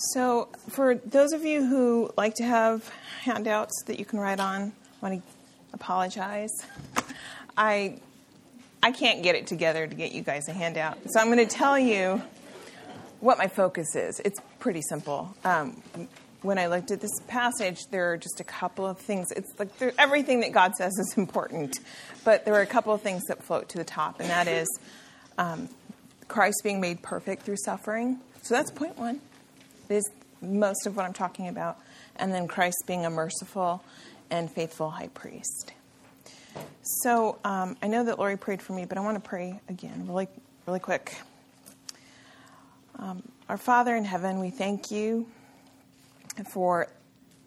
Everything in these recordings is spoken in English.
So, for those of you who like to have handouts that you can write on, I want to apologize. I I can't get it together to get you guys a handout. So I'm going to tell you what my focus is. It's pretty simple. Um, when I looked at this passage, there are just a couple of things. It's like everything that God says is important, but there are a couple of things that float to the top, and that is um, Christ being made perfect through suffering. So that's point one is most of what I'm talking about. And then Christ being a merciful and faithful high priest. So um, I know that Lori prayed for me, but I want to pray again, really, really quick. Um, our Father in heaven, we thank you for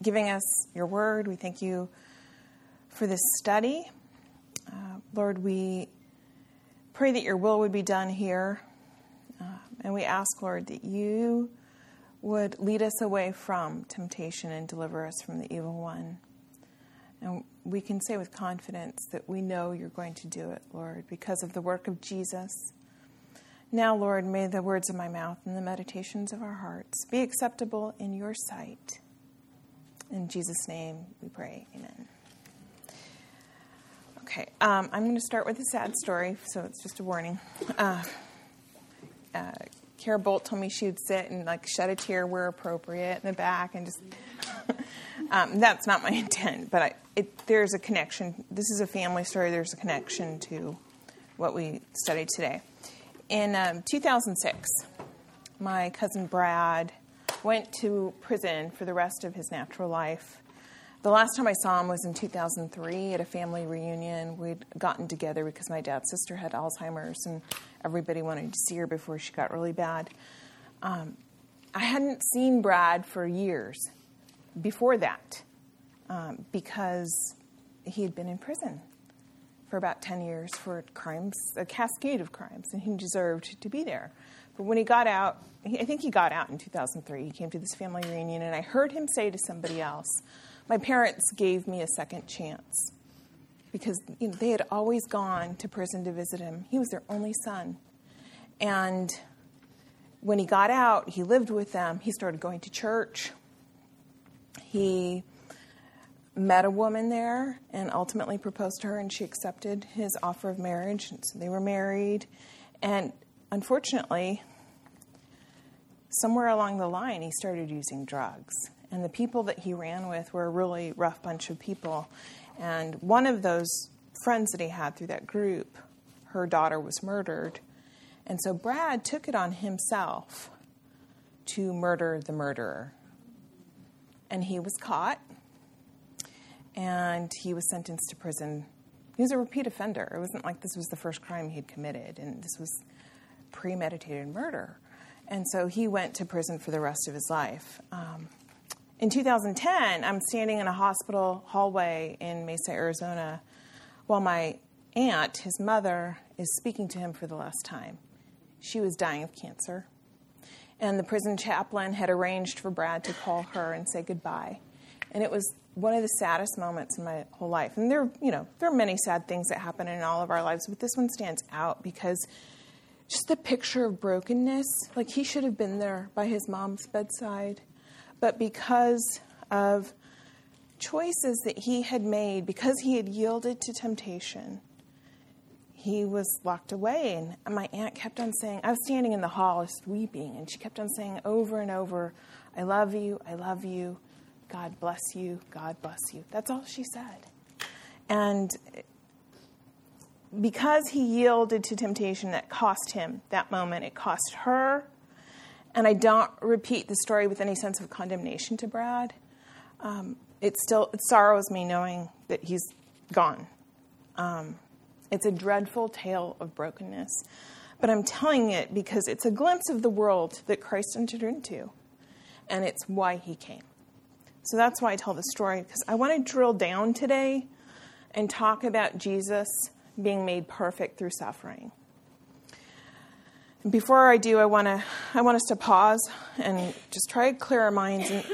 giving us your word. We thank you for this study. Uh, Lord, we pray that your will would be done here. Uh, and we ask, Lord, that you would lead us away from temptation and deliver us from the evil one. And we can say with confidence that we know you're going to do it, Lord, because of the work of Jesus. Now, Lord, may the words of my mouth and the meditations of our hearts be acceptable in your sight. In Jesus' name we pray. Amen. Okay, um, I'm going to start with a sad story, so it's just a warning. Uh, uh, Kara Bolt told me she would sit and like shed a tear where appropriate in the back and just. um, that's not my intent, but I, it, there's a connection. This is a family story. There's a connection to what we studied today. In um, 2006, my cousin Brad went to prison for the rest of his natural life. The last time I saw him was in 2003 at a family reunion. We'd gotten together because my dad's sister had Alzheimer's, and everybody wanted to see her before she got really bad. Um, I hadn't seen Brad for years before that um, because he had been in prison for about 10 years for crimes, a cascade of crimes, and he deserved to be there. But when he got out, I think he got out in 2003, he came to this family reunion, and I heard him say to somebody else, My parents gave me a second chance because you know, they had always gone to prison to visit him. He was their only son. And when he got out, he lived with them. He started going to church. He met a woman there and ultimately proposed to her, and she accepted his offer of marriage. And so they were married. And unfortunately, somewhere along the line, he started using drugs. And the people that he ran with were a really rough bunch of people. And one of those friends that he had through that group, her daughter was murdered. And so Brad took it on himself to murder the murderer. And he was caught and he was sentenced to prison. He was a repeat offender. It wasn't like this was the first crime he'd committed, and this was premeditated murder. And so he went to prison for the rest of his life. Um, in 2010, I'm standing in a hospital hallway in Mesa, Arizona, while my aunt, his mother, is speaking to him for the last time. She was dying of cancer. And the prison chaplain had arranged for Brad to call her and say goodbye. And it was one of the saddest moments in my whole life. And there, you know, there are many sad things that happen in all of our lives, but this one stands out because just the picture of brokenness, like he should have been there by his mom's bedside but because of choices that he had made, because he had yielded to temptation, he was locked away. And my aunt kept on saying, I was standing in the hall just weeping, and she kept on saying over and over, I love you, I love you, God bless you, God bless you. That's all she said. And because he yielded to temptation, that cost him that moment. It cost her, and I don't repeat the story with any sense of condemnation to Brad. Um, it still it sorrows me knowing that he's gone. Um, it's a dreadful tale of brokenness, but I'm telling it because it's a glimpse of the world that Christ entered into, and it's why he came. So that's why I tell the story because I want to drill down today and talk about Jesus being made perfect through suffering. Before I do, I want to I want us to pause and just try to clear our minds and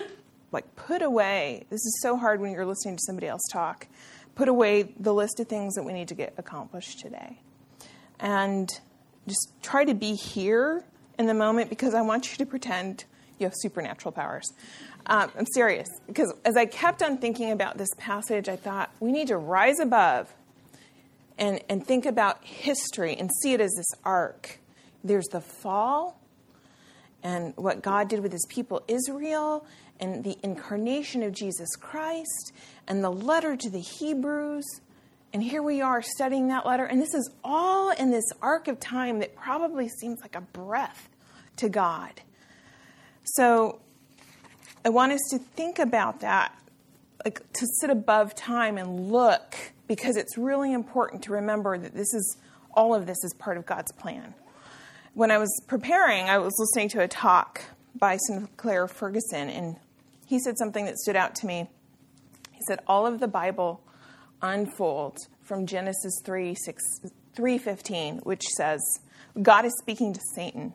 like put away. This is so hard when you're listening to somebody else talk. Put away the list of things that we need to get accomplished today. And just try to be here in the moment because I want you to pretend you have supernatural powers. Um, I'm serious because as I kept on thinking about this passage, I thought we need to rise above and, and think about history and see it as this arc. There's the fall and what God did with his people Israel and the incarnation of Jesus Christ and the letter to the Hebrews. And here we are studying that letter. And this is all in this arc of time that probably seems like a breath to God. So I want us to think about that, like to sit above time and look, because it's really important to remember that this is all of this is part of God's plan. When I was preparing, I was listening to a talk by Sinclair Ferguson, and he said something that stood out to me. He said, All of the Bible unfolds from Genesis 3 6, 3:15, which says, God is speaking to Satan.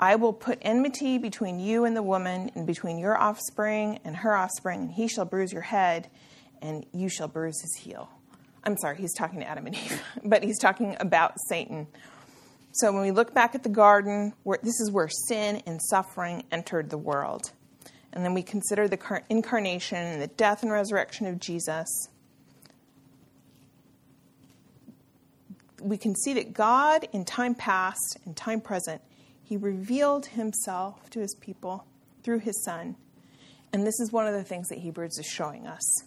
I will put enmity between you and the woman, and between your offspring and her offspring, and he shall bruise your head, and you shall bruise his heel. I'm sorry, he's talking to Adam and Eve, but he's talking about Satan. So when we look back at the garden, this is where sin and suffering entered the world. And then we consider the incarnation and the death and resurrection of Jesus. We can see that God, in time past and time present, He revealed Himself to His people through His Son. And this is one of the things that Hebrews is showing us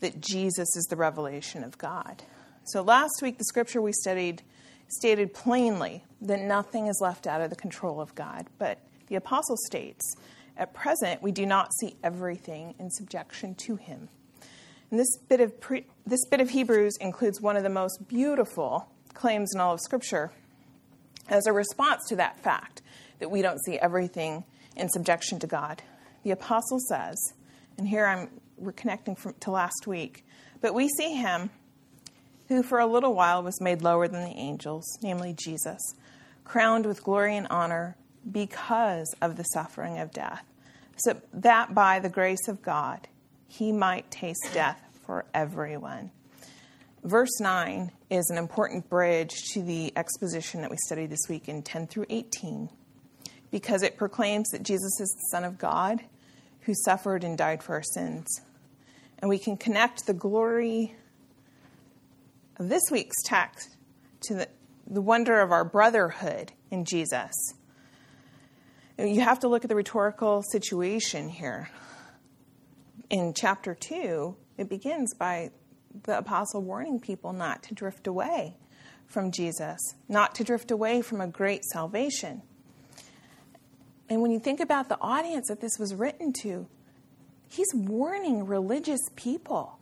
that Jesus is the revelation of God. So last week, the scripture we studied stated plainly that nothing is left out of the control of God. But the apostle states, at present, we do not see everything in subjection to him. And this bit of, pre- this bit of Hebrews includes one of the most beautiful claims in all of Scripture as a response to that fact that we don't see everything in subjection to God. The apostle says, and here I'm we're connecting from, to last week, but we see him who for a little while was made lower than the angels, namely Jesus, crowned with glory and honor because of the suffering of death, so that by the grace of God he might taste death for everyone. Verse 9 is an important bridge to the exposition that we studied this week in 10 through 18 because it proclaims that Jesus is the Son of God who suffered and died for our sins. And we can connect the glory of this week's text to the, the wonder of our brotherhood in Jesus. You have to look at the rhetorical situation here. In chapter 2, it begins by the apostle warning people not to drift away from Jesus, not to drift away from a great salvation. And when you think about the audience that this was written to, he's warning religious people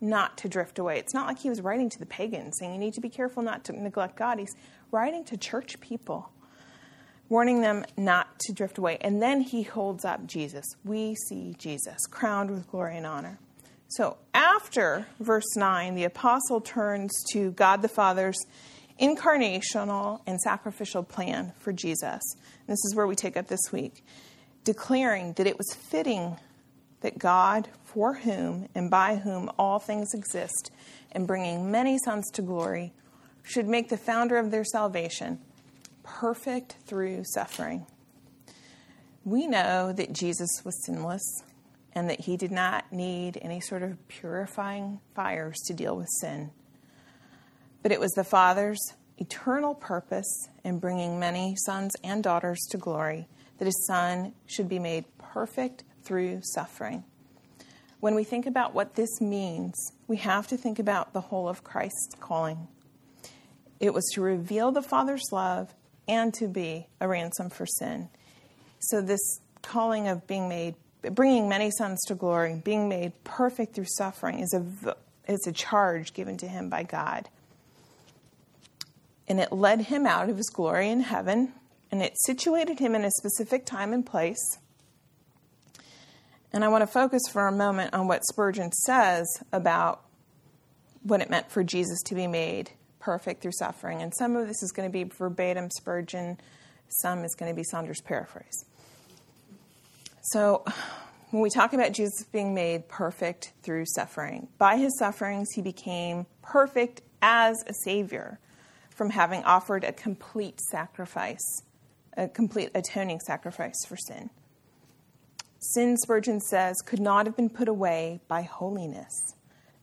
not to drift away. It's not like he was writing to the pagans saying you need to be careful not to neglect God. He's writing to church people, warning them not to drift away. And then he holds up Jesus. We see Jesus crowned with glory and honor. So after verse 9, the apostle turns to God the Father's incarnational and sacrificial plan for Jesus. And this is where we take up this week, declaring that it was fitting that God, for whom and by whom all things exist, and bringing many sons to glory, should make the founder of their salvation perfect through suffering. We know that Jesus was sinless and that he did not need any sort of purifying fires to deal with sin. But it was the Father's eternal purpose in bringing many sons and daughters to glory that his Son should be made perfect through suffering. When we think about what this means, we have to think about the whole of Christ's calling. It was to reveal the Father's love and to be a ransom for sin. So, this calling of being made, bringing many sons to glory, being made perfect through suffering, is a, is a charge given to him by God. And it led him out of his glory in heaven, and it situated him in a specific time and place and I want to focus for a moment on what Spurgeon says about what it meant for Jesus to be made perfect through suffering. And some of this is going to be verbatim Spurgeon, some is going to be Saunders' paraphrase. So, when we talk about Jesus being made perfect through suffering, by his sufferings, he became perfect as a Savior from having offered a complete sacrifice, a complete atoning sacrifice for sin. Sin, Spurgeon says, could not have been put away by holiness.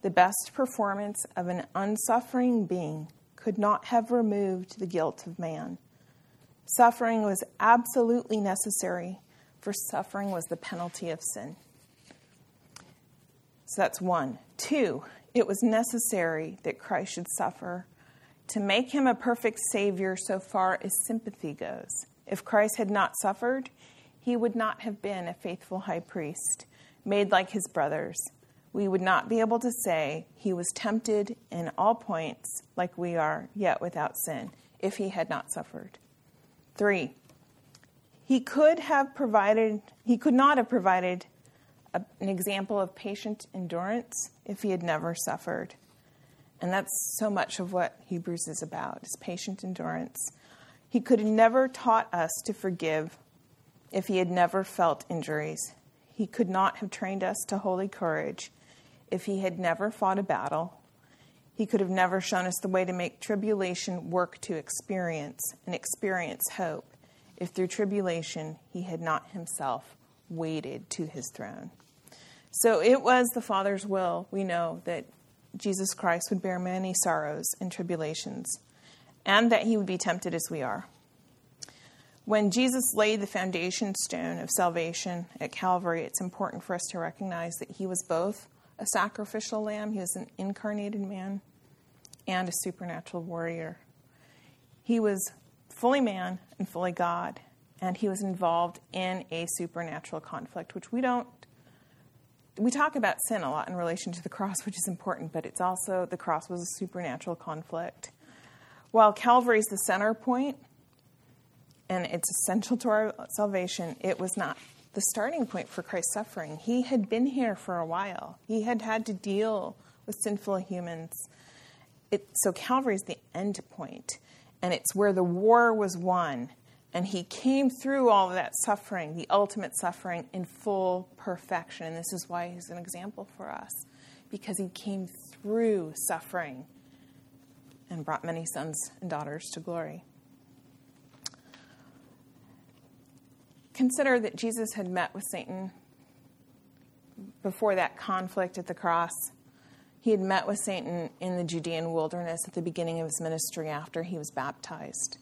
The best performance of an unsuffering being could not have removed the guilt of man. Suffering was absolutely necessary, for suffering was the penalty of sin. So that's one. Two, it was necessary that Christ should suffer to make him a perfect Savior so far as sympathy goes. If Christ had not suffered, he would not have been a faithful high priest, made like his brothers. We would not be able to say he was tempted in all points like we are, yet without sin, if he had not suffered. Three, he could have provided, he could not have provided a, an example of patient endurance if he had never suffered. And that's so much of what Hebrews is about, is patient endurance. He could have never taught us to forgive if he had never felt injuries. He could not have trained us to holy courage if he had never fought a battle. He could have never shown us the way to make tribulation work to experience and experience hope if through tribulation he had not himself waited to his throne. So it was the Father's will, we know, that Jesus Christ would bear many sorrows and tribulations, and that he would be tempted as we are. When Jesus laid the foundation stone of salvation at Calvary, it's important for us to recognize that he was both a sacrificial lamb, he was an incarnated man, and a supernatural warrior. He was fully man and fully God, and he was involved in a supernatural conflict, which we don't we talk about sin a lot in relation to the cross, which is important, but it's also the cross was a supernatural conflict. While Calvary is the center point and it's essential to our salvation, it was not the starting point for Christ's suffering. He had been here for a while, he had had to deal with sinful humans. It, so Calvary is the end point, and it's where the war was won and he came through all of that suffering, the ultimate suffering, in full perfection. And this is why he's an example for us, because he came through suffering and brought many sons and daughters to glory. Consider that Jesus had met with Satan before that conflict at the cross. He had met with Satan in the Judean wilderness at the beginning of his ministry after he was baptized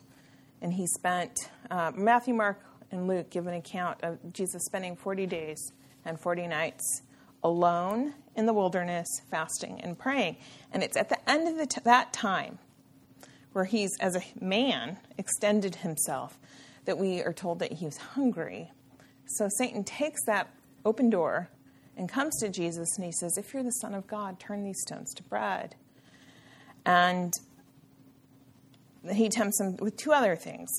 and he spent, uh, Matthew, Mark, and Luke give an account of Jesus spending 40 days and 40 nights alone in the wilderness, fasting and praying. And it's at the end of t- that time where he's, as a man, extended himself that we are told that he was hungry. So Satan takes that open door and comes to Jesus and he says, If you're the Son of God, turn these stones to bread. And he tempts him with two other things.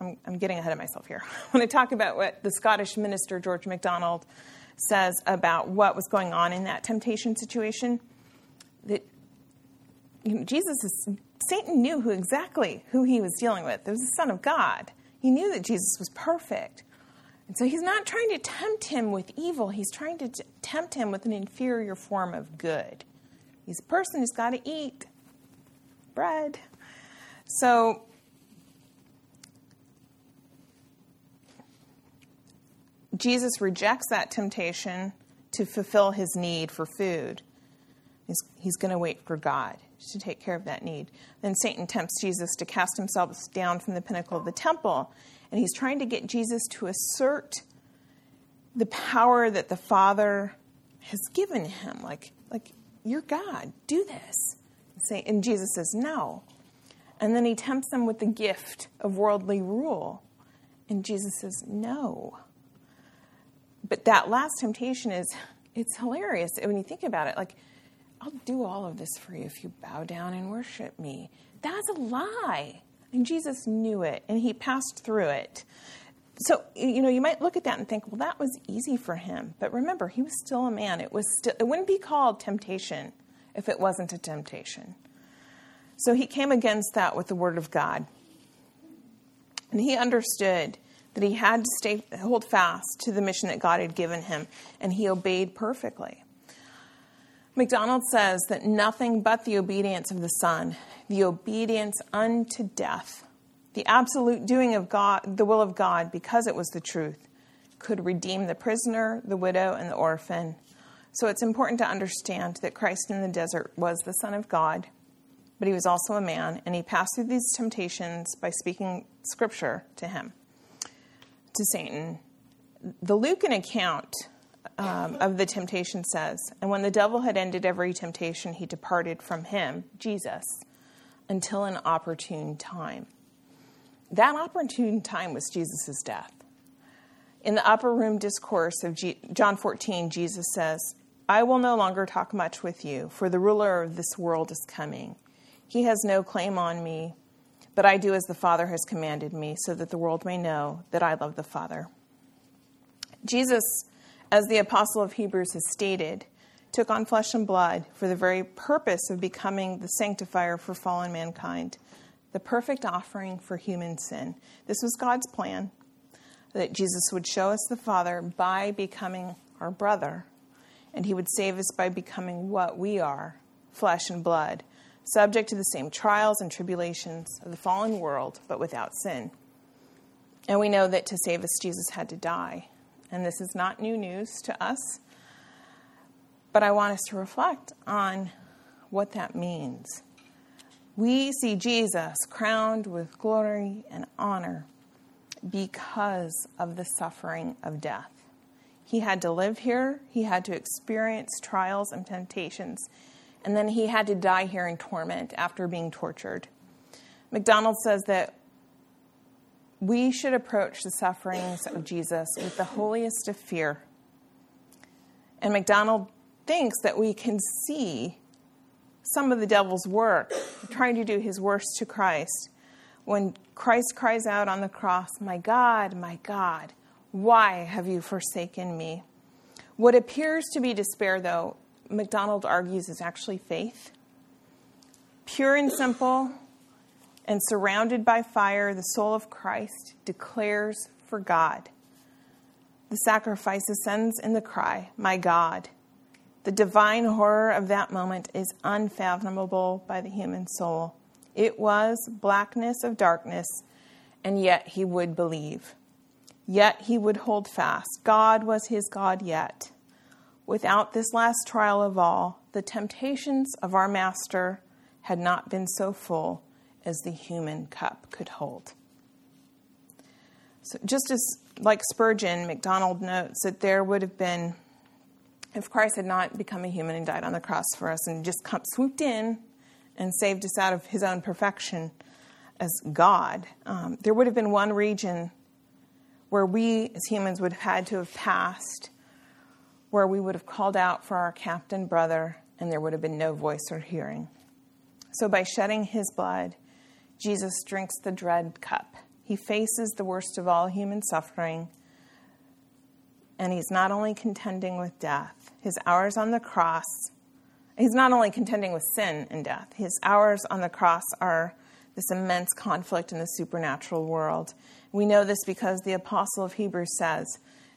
I'm, I'm getting ahead of myself here. when I talk about what the Scottish minister George MacDonald says about what was going on in that temptation situation, that you know, Jesus is, Satan knew who exactly who he was dealing with. It was the Son of God. He knew that Jesus was perfect. And so he's not trying to tempt him with evil, he's trying to tempt him with an inferior form of good. He's a person who's got to eat bread. So, Jesus rejects that temptation to fulfill his need for food. He's, he's going to wait for God to take care of that need. Then Satan tempts Jesus to cast himself down from the pinnacle of the temple, and he's trying to get Jesus to assert the power that the Father has given him. Like, like you're God, do this. And Jesus says, no. And then he tempts them with the gift of worldly rule. And Jesus says, no. But that last temptation is, it's hilarious when you think about it. Like, I'll do all of this for you if you bow down and worship me. That's a lie. And Jesus knew it, and he passed through it. So, you know, you might look at that and think, well, that was easy for him. But remember, he was still a man. It, was still, it wouldn't be called temptation if it wasn't a temptation. So he came against that with the word of God. And he understood that he had to stay hold fast to the mission that God had given him, and he obeyed perfectly. MacDonald says that nothing but the obedience of the Son, the obedience unto death, the absolute doing of God, the will of God, because it was the truth, could redeem the prisoner, the widow, and the orphan. So it's important to understand that Christ in the desert was the Son of God, but he was also a man, and he passed through these temptations by speaking scripture to him, to Satan. The Lucan account um, of the temptation says, And when the devil had ended every temptation, he departed from him, Jesus, until an opportune time. That opportune time was Jesus' death. In the upper room discourse of G- John 14, Jesus says, I will no longer talk much with you, for the ruler of this world is coming. He has no claim on me, but I do as the Father has commanded me, so that the world may know that I love the Father. Jesus, as the apostle of Hebrews has stated, took on flesh and blood for the very purpose of becoming the sanctifier for fallen mankind, the perfect offering for human sin. This was God's plan that Jesus would show us the Father by becoming our brother and he would save us by becoming what we are flesh and blood, subject to the same trials and tribulations of the fallen world, but without sin. And we know that to save us, Jesus had to die. And this is not new news to us, but I want us to reflect on what that means. We see Jesus crowned with glory and honor because of the suffering of death. He had to live here, he had to experience trials and temptations, and then he had to die here in torment after being tortured. MacDonald says that we should approach the sufferings of Jesus with the holiest of fear. And MacDonald thinks that we can see some of the devil's work, trying to do his worst to Christ. When Christ cries out on the cross, My God, my God, why have you forsaken me? What appears to be despair, though, MacDonald argues is actually faith. Pure and simple, and surrounded by fire, the soul of Christ declares for God. The sacrifice ascends in the cry, My God. The divine horror of that moment is unfathomable by the human soul. It was blackness of darkness, and yet he would believe. Yet he would hold fast. God was his God yet. Without this last trial of all, the temptations of our Master had not been so full as the human cup could hold. So, just as like Spurgeon, MacDonald notes that there would have been, if Christ had not become a human and died on the cross for us and just come, swooped in and saved us out of his own perfection as God, um, there would have been one region where we as humans would have had to have passed, where we would have called out for our captain brother, and there would have been no voice or hearing. So, by shedding his blood, Jesus drinks the dread cup. He faces the worst of all human suffering, and he's not only contending with death, his hours on the cross, he's not only contending with sin and death, his hours on the cross are this immense conflict in the supernatural world. We know this because the apostle of Hebrews says,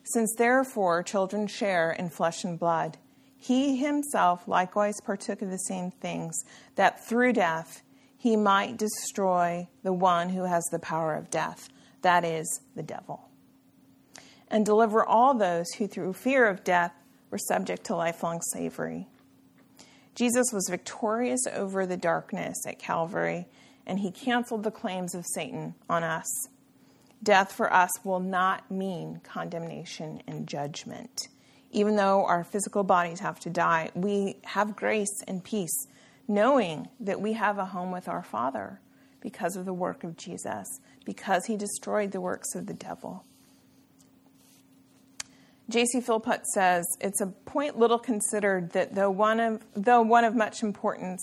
Since therefore children share in flesh and blood, he himself likewise partook of the same things, that through death he might destroy the one who has the power of death, that is, the devil, and deliver all those who through fear of death were subject to lifelong slavery. Jesus was victorious over the darkness at Calvary and he canceled the claims of Satan on us. Death for us will not mean condemnation and judgment. Even though our physical bodies have to die, we have grace and peace, knowing that we have a home with our Father because of the work of Jesus, because he destroyed the works of the devil. J.C. Philpot says it's a point little considered that though one of, though one of much importance,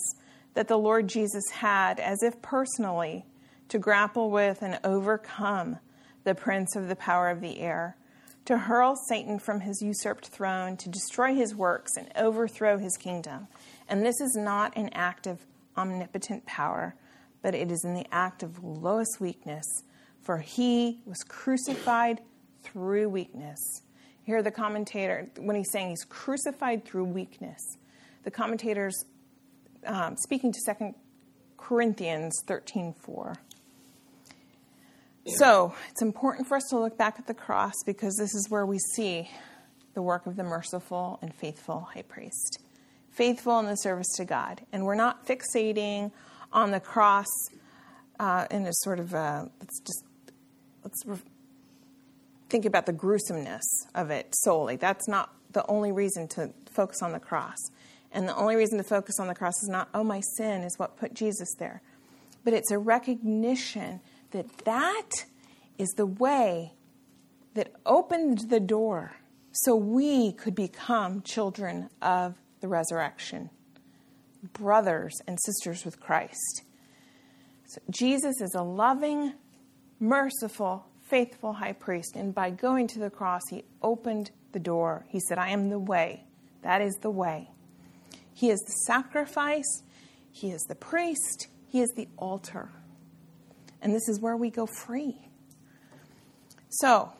that the Lord Jesus had, as if personally, to grapple with and overcome the prince of the power of the air, to hurl Satan from his usurped throne, to destroy his works and overthrow his kingdom. And this is not an act of omnipotent power, but it is in the act of lowest weakness, for he was crucified through weakness. Here, the commentator, when he's saying he's crucified through weakness, the commentators um, speaking to 2 Corinthians 13:4. So it's important for us to look back at the cross because this is where we see the work of the merciful and faithful high priest. Faithful in the service to God. And we're not fixating on the cross uh, in a sort of a, let's just, let's re- think about the gruesomeness of it solely. That's not the only reason to focus on the cross. And the only reason to focus on the cross is not, oh, my sin is what put Jesus there. But it's a recognition that that is the way that opened the door so we could become children of the resurrection, brothers and sisters with Christ. So Jesus is a loving, merciful, faithful high priest, and by going to the cross, he opened the door. He said, I am the way. That is the way. He is the sacrifice, He is the priest, He is the altar. And this is where we go free. So,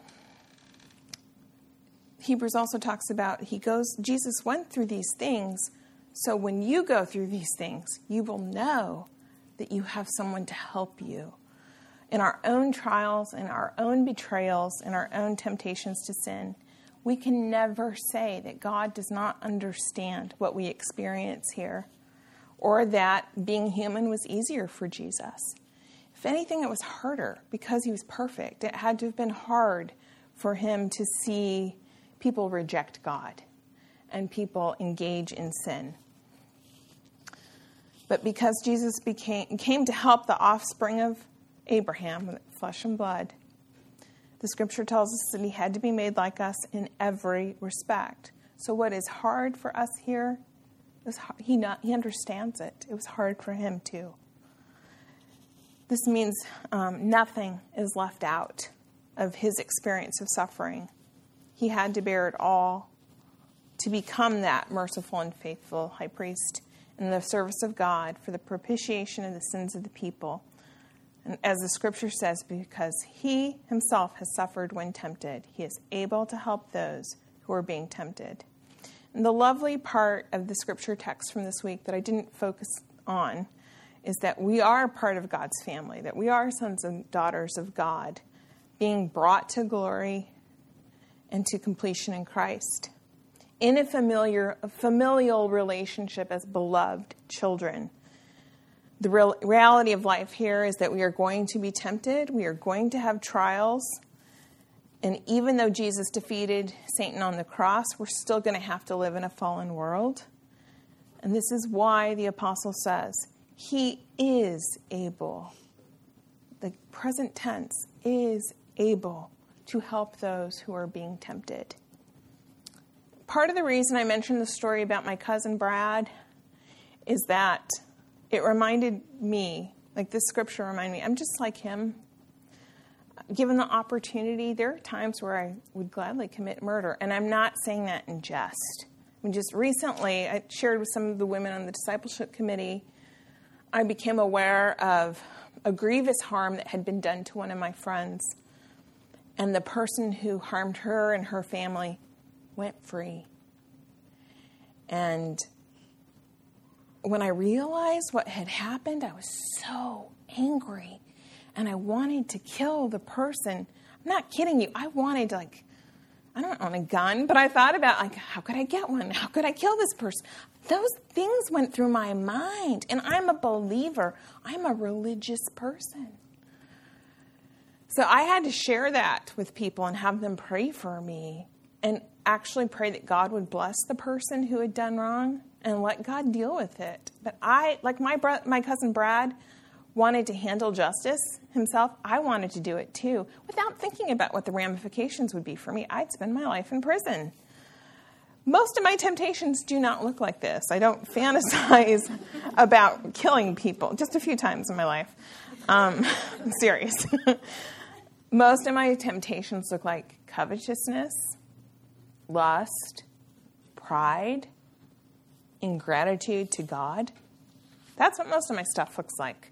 Hebrews also talks about he goes, Jesus went through these things. So when you go through these things, you will know that you have someone to help you. In our own trials, in our own betrayals, in our own temptations to sin, we can never say that God does not understand what we experience here or that being human was easier for Jesus. If anything, it was harder because he was perfect. It had to have been hard for him to see people reject God and people engage in sin. But because Jesus became, came to help the offspring of Abraham, flesh and blood, the scripture tells us that he had to be made like us in every respect. So, what is hard for us here, he, not, he understands it. It was hard for him too. This means um, nothing is left out of his experience of suffering. He had to bear it all to become that merciful and faithful high priest in the service of God for the propitiation of the sins of the people. And as the scripture says, because he himself has suffered when tempted, he is able to help those who are being tempted. And the lovely part of the scripture text from this week that I didn't focus on is that we are part of God's family, that we are sons and daughters of God, being brought to glory and to completion in Christ. In a familiar, a familial relationship as beloved children. The real, reality of life here is that we are going to be tempted, we are going to have trials, and even though Jesus defeated Satan on the cross, we're still going to have to live in a fallen world. And this is why the apostle says, he is able, the present tense is able to help those who are being tempted. Part of the reason I mentioned the story about my cousin Brad is that it reminded me, like this scripture reminded me, I'm just like him. Given the opportunity, there are times where I would gladly commit murder, and I'm not saying that in jest. I mean, just recently, I shared with some of the women on the discipleship committee I became aware of a grievous harm that had been done to one of my friends. And the person who harmed her and her family went free. And when I realized what had happened, I was so angry. And I wanted to kill the person. I'm not kidding you. I wanted to, like, I don't own a gun, but I thought about like, how could I get one? How could I kill this person? Those things went through my mind, and I'm a believer. I'm a religious person. So I had to share that with people and have them pray for me and actually pray that God would bless the person who had done wrong and let God deal with it. But I, like my bro- my cousin Brad, wanted to handle justice himself, I wanted to do it too, without thinking about what the ramifications would be for me. I'd spend my life in prison. Most of my temptations do not look like this. I don't fantasize about killing people, just a few times in my life. Um, I'm serious. Most of my temptations look like covetousness, lust, pride, ingratitude to God. That's what most of my stuff looks like.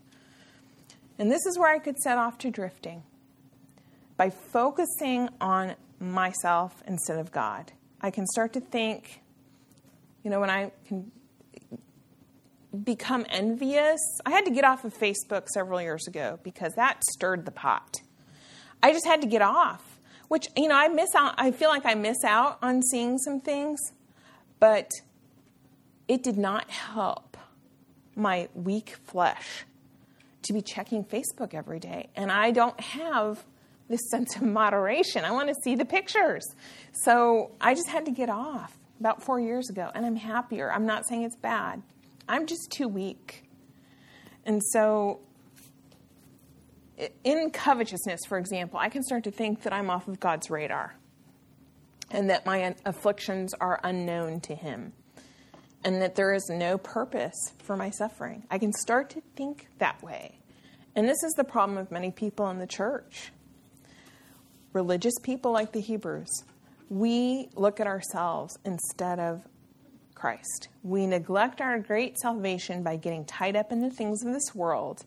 And this is where I could set off to drifting by focusing on myself instead of God. I can start to think, you know, when I can become envious. I had to get off of Facebook several years ago because that stirred the pot. I just had to get off, which, you know, I miss out. I feel like I miss out on seeing some things, but it did not help my weak flesh to be checking Facebook every day. And I don't have this sense of moderation. I want to see the pictures. So I just had to get off about four years ago, and I'm happier. I'm not saying it's bad, I'm just too weak. And so, in covetousness, for example, I can start to think that I'm off of God's radar and that my afflictions are unknown to Him and that there is no purpose for my suffering. I can start to think that way. And this is the problem of many people in the church. Religious people like the Hebrews, we look at ourselves instead of Christ. We neglect our great salvation by getting tied up in the things of this world.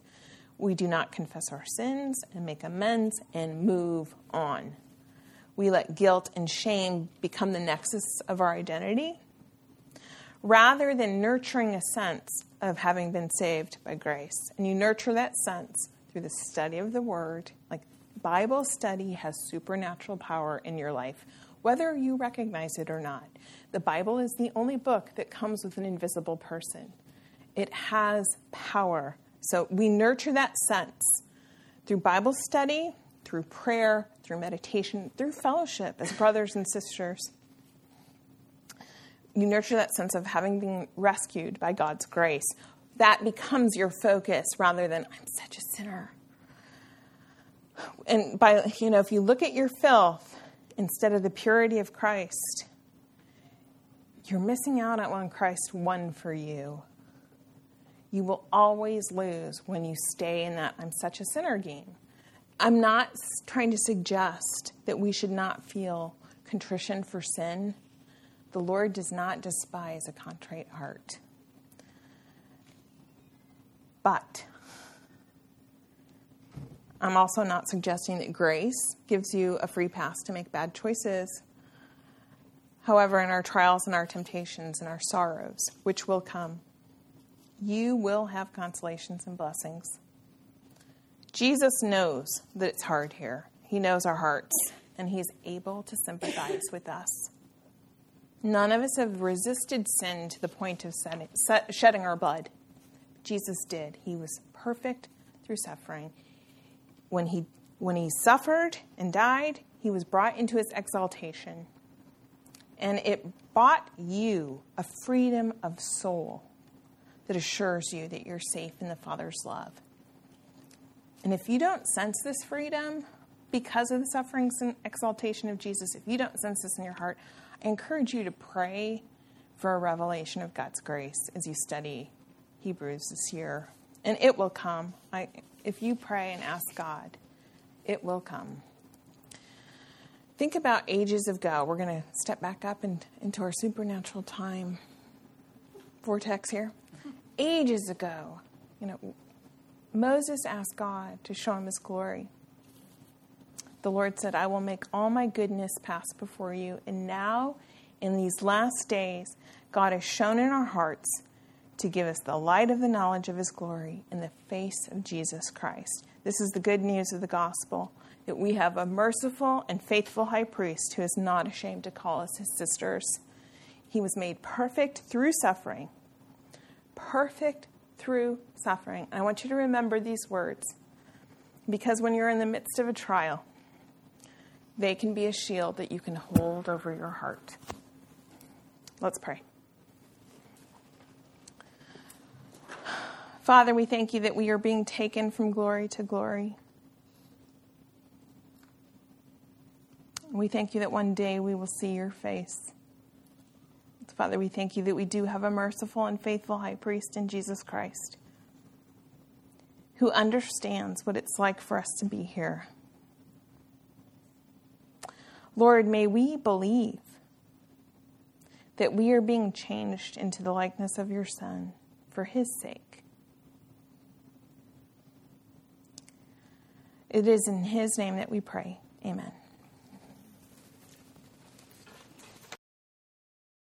We do not confess our sins and make amends and move on. We let guilt and shame become the nexus of our identity rather than nurturing a sense of having been saved by grace. And you nurture that sense through the study of the Word. Like Bible study has supernatural power in your life, whether you recognize it or not. The Bible is the only book that comes with an invisible person, it has power. So we nurture that sense through Bible study, through prayer, through meditation, through fellowship as brothers and sisters you nurture that sense of having been rescued by God's grace. That becomes your focus rather than, I'm such a sinner. And by, you know, if you look at your filth instead of the purity of Christ, you're missing out on Christ won for you. You will always lose when you stay in that I'm such a sinner game. I'm not trying to suggest that we should not feel contrition for sin the Lord does not despise a contrite heart. But I'm also not suggesting that grace gives you a free pass to make bad choices. However, in our trials and our temptations and our sorrows, which will come, you will have consolations and blessings. Jesus knows that it's hard here. He knows our hearts, and He's able to sympathize with us. None of us have resisted sin to the point of shedding our blood. Jesus did. He was perfect through suffering. When he, when he suffered and died, he was brought into his exaltation. And it bought you a freedom of soul that assures you that you're safe in the Father's love. And if you don't sense this freedom because of the sufferings and exaltation of Jesus, if you don't sense this in your heart, I encourage you to pray for a revelation of God's grace as you study Hebrews this year. And it will come. I, if you pray and ask God, it will come. Think about ages ago. We're going to step back up and, into our supernatural time vortex here. Ages ago, you know, Moses asked God to show him his glory the Lord said, I will make all my goodness pass before you. And now, in these last days, God has shone in our hearts to give us the light of the knowledge of his glory in the face of Jesus Christ. This is the good news of the gospel that we have a merciful and faithful high priest who is not ashamed to call us his sisters. He was made perfect through suffering. Perfect through suffering. I want you to remember these words because when you're in the midst of a trial, they can be a shield that you can hold over your heart. Let's pray. Father, we thank you that we are being taken from glory to glory. We thank you that one day we will see your face. Father, we thank you that we do have a merciful and faithful high priest in Jesus Christ who understands what it's like for us to be here. Lord, may we believe that we are being changed into the likeness of your Son for his sake. It is in his name that we pray. Amen.